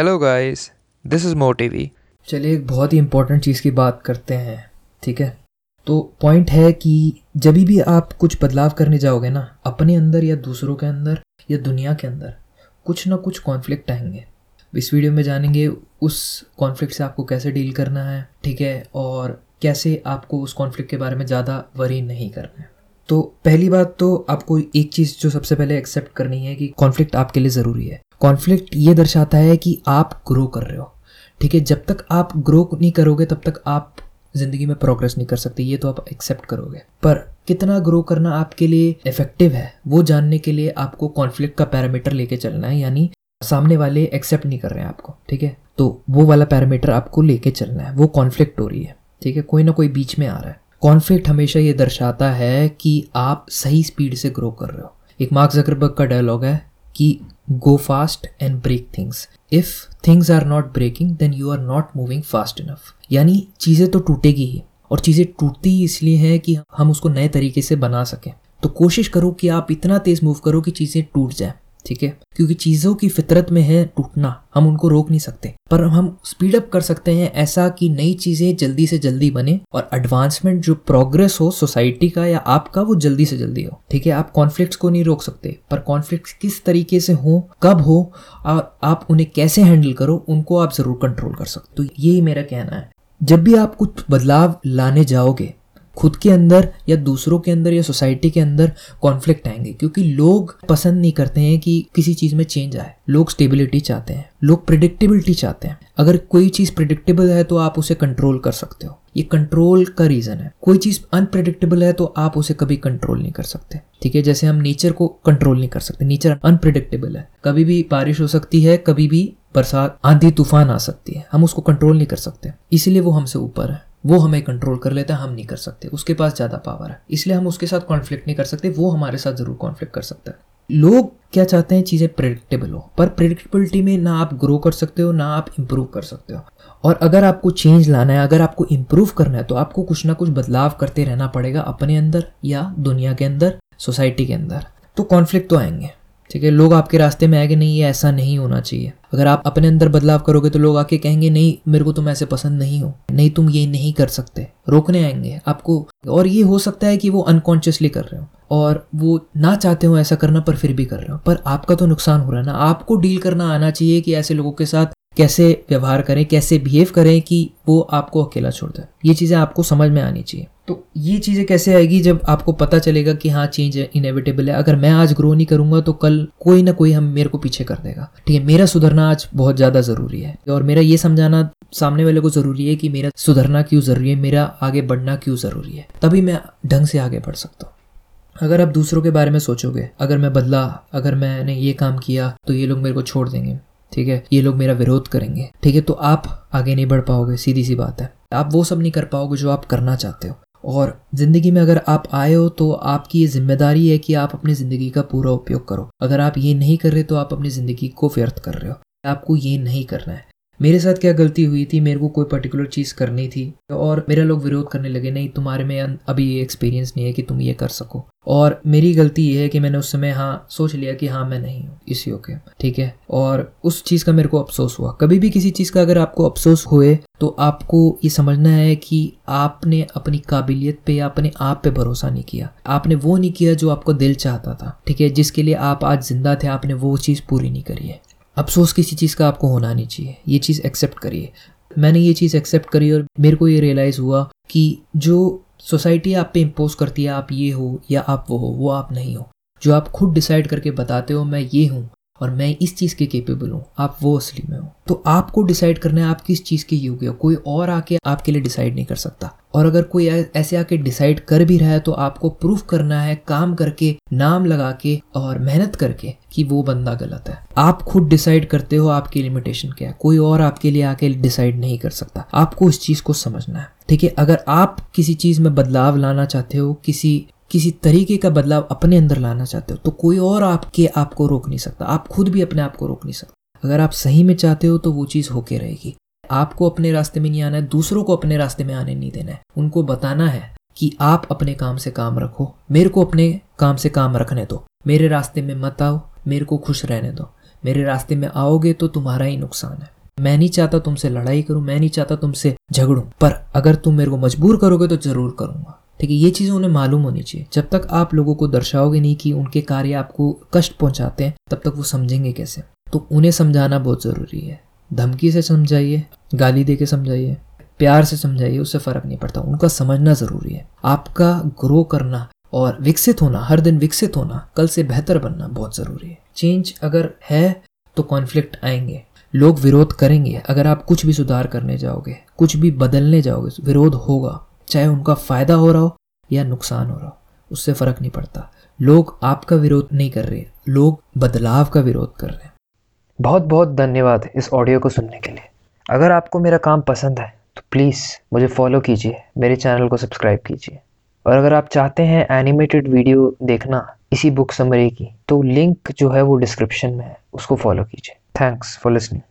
Hello guys this is मोटिवी चलिए एक बहुत ही इंपॉर्टेंट चीज़ की बात करते हैं, ठीक है? तो पॉइंट है कि जब भी आप कुछ बदलाव करने जाओगे ना, अपने अंदर या दूसरों के अंदर या दुनिया के अंदर, कुछ ना कुछ कॉन्फ्लिक्ट आएँगे। इस वीडियो में जानेंगे उस कॉन्फ्लिक्ट से आपको कैसे डील करना है, ठीक है? और कैसे आपको उस कॉन्फ्लिक्ट के बारे में ज़्यादा वरी नहीं करना है। तो पहली बात तो आपको एक चीज़ जो सबसे पहले एक्सेप्ट करनी है कि कॉन्फ्लिक्ट आपके लिए ज़रूरी है। कॉन्फ्लिक्ट ये दर्शाता है कि आप ग्रो कर रहे हो। ठीक है? जब तक आप ग्रो नहीं करोगे, तब तक आप ज़िंदगी में प्रोग्रेस नहीं कर सकते। ये तो आप एक्सेप्ट करोगे। पर कितना ग्रो करना आपके लिए इफ़ेक्टिव है, वो जानने के लिए आपको कॉन्फ्लिक्ट का पैरामीटर लेके चलना है। यानी सामने वाले एक्सेप्ट नहीं कर रहे हैं आपको। ठीक है? तो वो वाला पैरामीटर आपको लेके चलना है। वो कॉन्फ्लिक्ट हो रही है। ठीक है? कोई ना कोई बीच में आ रहा है। कॉन्फ्लिक्ट हमेशा ये दर्शाता है कि आप सही स्पीड से ग्रो कर रहे हो। एक मार्क जकरबर्ग का डायलॉग है कि go fast and break things if things are not breaking then you are not moving fast enough यानी चीज़ें तो टूटेगी ही, और चीज़ें टूटती ही इसलिए है कि हम उसको नए तरीके से बना सकें। तो कोशिश करो कि आप इतना तेज़ मूव करो कि चीज़ें टूट जाए। ठीक है? क्योंकि चीज़ों की फितरत में है टूटना। हम उनको रोक नहीं सकते। पर हम स्पीड अप कर सकते हैं ऐसा कि नई चीज़ें जल्दी से जल्दी बने और एडवांसमेंट जो प्रोग्रेस हो सोसाइटी का या आपका, वो जल्दी से जल्दी हो। ठीक है? आप कॉन्फ्लिक्ट्स को नहीं रोक सकते। पर कॉन्फ्लिक्ट्स किस तरीके से हो, कब हो और आप उन्हें कैसे हैंडल करो, उनको आप ज़रूर कंट्रोल कर सकते तो यही मेरा कहना है। जब भी आप कुछ बदलाव लाने जाओगे खुद के अंदर या दूसरों के अंदर या सोसाइटी के अंदर कॉन्फ्लिक्ट आएँगे। क्योंकि लोग पसंद नहीं करते हैं कि किसी चीज़ में चेंज आए। लोग स्टेबिलिटी चाहते हैं। लोग प्रिडिक्टेबिलिटी चाहते हैं। अगर कोई चीज़ प्रिडिक्टेबल है तो आप उसे कंट्रोल कर सकते हो। ये कंट्रोल का रीज़न है। कोई चीज़ अनप्रिडिक्टेबल है तो आप उसे कभी कंट्रोल नहीं कर सकते। ठीक है? जैसे हम नेचर को कंट्रोल नहीं कर सकते। नेचर अनप्रिडिक्टेबल है। कभी भी बारिश हो सकती है, कभी भी बरसात, आंधी, तूफ़ान आ सकती है। हम उसको कंट्रोल नहीं कर सकते। इसीलिए वो हमसे ऊपर है। वो हमें कंट्रोल कर लेता है, हम नहीं कर सकते। उसके पास ज़्यादा पावर है। इसलिए हम उसके साथ कॉन्फ्लिक्ट नहीं कर सकते, वो हमारे साथ ज़रूर कॉन्फ्लिक्ट कर सकता है। लोग क्या चाहते हैं, चीज़ें प्रिडिक्टेबल हो, पर प्रिडिक्टेबिलिटी में ना आप ग्रो कर सकते हो, ना आप इम्प्रूव कर सकते हो। और अगर आपको चेंज लाना है, अगर आपको इम्प्रूव करना है तो आपको कुछ ना कुछ बदलाव करते रहना पड़ेगा अपने अंदर या दुनिया के अंदर सोसाइटी के अंदर। तो कॉन्फ्लिक्ट तो आएँगे। ठीक है? लोग आपके रास्ते में आएँगे नहीं, ये ऐसा नहीं होना चाहिए। अगर आप अपने अंदर बदलाव करोगे तो लोग आके कहेंगे, नहीं, मेरे को तुम ऐसे पसंद नहीं हो। नहीं, तुम ये नहीं कर सकते। रोकने आएँगे आपको। और ये हो सकता है कि वो अनकॉन्शियसली कर रहे हो। और वो ना चाहते हो ऐसा करना, पर फिर भी कर रहे हो। पर आपका तो नुकसान हो रहा है ना। आपको डील करना आना चाहिए कि ऐसे लोगों के साथ कैसे व्यवहार करें, कैसे बिहेव करें कि वो आपको अकेला छोड़ दे। ये चीज़ें आपको समझ में आनी चाहिए। तो ये चीज़ें कैसे आएगी जब आपको पता चलेगा कि हाँ चेंज इनएविटेबल है। अगर मैं आज ग्रो नहीं करूँगा तो कल कोई ना कोई हम मेरे को पीछे कर देगा। ठीक है, मेरा सुधरना आज बहुत ज़्यादा ज़रूरी है। और मेरा ये समझाना सामने वाले को ज़रूरी है कि मेरा सुधरना क्यों ज़रूरी है, मेरा आगे बढ़ना क्यों ज़रूरी है। तभी मैं ढंग से आगे बढ़ सकता हूँ। अगर आप दूसरों के बारे में सोचोगे, अगर मैं बदला, अगर मैंने ये काम किया तो ये लोग मेरे को छोड़ देंगे। ठीक है? ये लोग मेरा विरोध करेंगे। ठीक है? तो आप आगे नहीं बढ़ पाओगे, सीधी सी बात है। आप वो सब नहीं कर पाओगे जो आप करना चाहते हो। और ज़िंदगी में अगर आप आए हो तो आपकी ये ज़िम्मेदारी है कि आप अपनी ज़िंदगी का पूरा उपयोग करो। अगर आप ये नहीं कर रहे तो आप अपनी ज़िंदगी को व्यर्थ कर रहे हो। आपको ये नहीं करना है। मेरे साथ क्या गलती हुई थी? मेरे को कोई पर्टिकुलर चीज़ करनी थी। और मेरा लोग विरोध करने लगे, नहीं, तुम्हारे में अभी ये एक्सपीरियंस नहीं है कि तुम ये कर सको। और मेरी गलती ये है कि मैंने उस समय हाँ सोच लिया कि हाँ मैं नहीं हूँ, इसी ओके, ठीक है? और उस चीज़ का मेरे को अफसोस हुआ। कभी भी किसी चीज़ का अगर आपको अफसोस हुए तो आपको ये समझना है कि आपने अपनी काबिलियत पे या अपने आप पे भरोसा नहीं किया। आपने वो नहीं किया जो आपको दिल चाहता था, ठीक है? जिसके लिए आप आज ज़िंदा थे, आपने वो चीज़ पूरी नहीं करी है। अफसोस किसी चीज़ का आपको होना नहीं चाहिए। ये चीज़ एक्सेप्ट करिए। मैंने ये चीज़ एक्सेप्ट करी और मेरे को ये रियलाइज़ हुआ कि जो सोसाइटी आप पे इम्पोज करती है, आप ये हो या आप वो हो, वो आप नहीं हो। जो आप खुद डिसाइड करके बताते हो, मैं ये हूँ। और मैं इस चीज़ के केपेबल हूँ। आप वो असली में हो। तो आपको डिसाइड करना है आप किस चीज़ के योग्य हो। कोई और आके आपके लिए डिसाइड नहीं कर सकता। और अगर कोई ऐसे आके डिसाइड कर भी रहा है तो आपको प्रूफ करना है, काम करके, नाम लगा के और मेहनत करके कि वो बंदा गलत है। आप खुद डिसाइड करते हो आपकी लिमिटेशन क्या है। कोई और आपके लिए आके डिसाइड नहीं कर सकता। आपको इस चीज़ को समझना है। ठीक है अगर आप किसी चीज़ में बदलाव लाना चाहते हो, किसी किसी तरीके का बदलाव अपने अंदर लाना चाहते हो तो कोई और आपके आपको रोक नहीं सकता। आप खुद भी अपने आप को रोक नहीं सकते। अगर आप सही में चाहते हो तो वो चीज़ होके रहेगी। आपको अपने रास्ते में नहीं आना है, दूसरों को अपने रास्ते में आने नहीं देना है। उनको बताना है कि आप अपने काम से काम रखो। मेरे को अपने काम से काम रखने दो। मेरे रास्ते में मत आओ, मेरे को खुश रहने दो। मेरे रास्ते में आओगे तो तुम्हारा ही नुकसान है। मैं नहीं चाहता तुमसे लड़ाई करूँ, मैं नहीं चाहता तुमसे झगड़ूं, पर अगर तुम मेरे को मजबूर करोगे तो ज़रूर करूँगा। ठीक है, ये चीज़ उन्हें मालूम होनी चाहिए। जब तक आप लोगों को दर्शाओगे नहीं कि उनके कार्य आपको कष्ट पहुंचाते हैं, तब तक वो समझेंगे कैसे? तो उन्हें समझाना बहुत ज़रूरी है। धमकी से समझाइए, गाली दे के समझाइए, प्यार से समझाइए, उससे फ़र्क नहीं पड़ता। उनका समझना ज़रूरी है। आपका ग्रो करना और विकसित होना, हर दिन विकसित होना, कल से बेहतर बनना बहुत ज़रूरी है। चेंज अगर है तो कॉन्फ्लिक्ट आएँगे। लोग विरोध करेंगे। अगर आप कुछ भी सुधार करने जाओगे, कुछ भी बदलने जाओगे, विरोध होगा। चाहे उनका फ़ायदा हो रहा हो या नुकसान हो रहा हो, उससे फ़र्क नहीं पड़ता। लोग आपका विरोध नहीं कर रहे, लोग बदलाव का विरोध कर रहे हैं। बहुत बहुत धन्यवाद इस ऑडियो को सुनने के लिए। अगर आपको मेरा काम पसंद है तो प्लीज़ मुझे फॉलो कीजिए, मेरे चैनल को सब्सक्राइब कीजिए। और अगर आप चाहते हैं एनिमेटेड वीडियो देखना इसी बुक समरी की तो लिंक जो है वो डिस्क्रिप्शन में है, उसको फॉलो कीजिए। Thanks for listening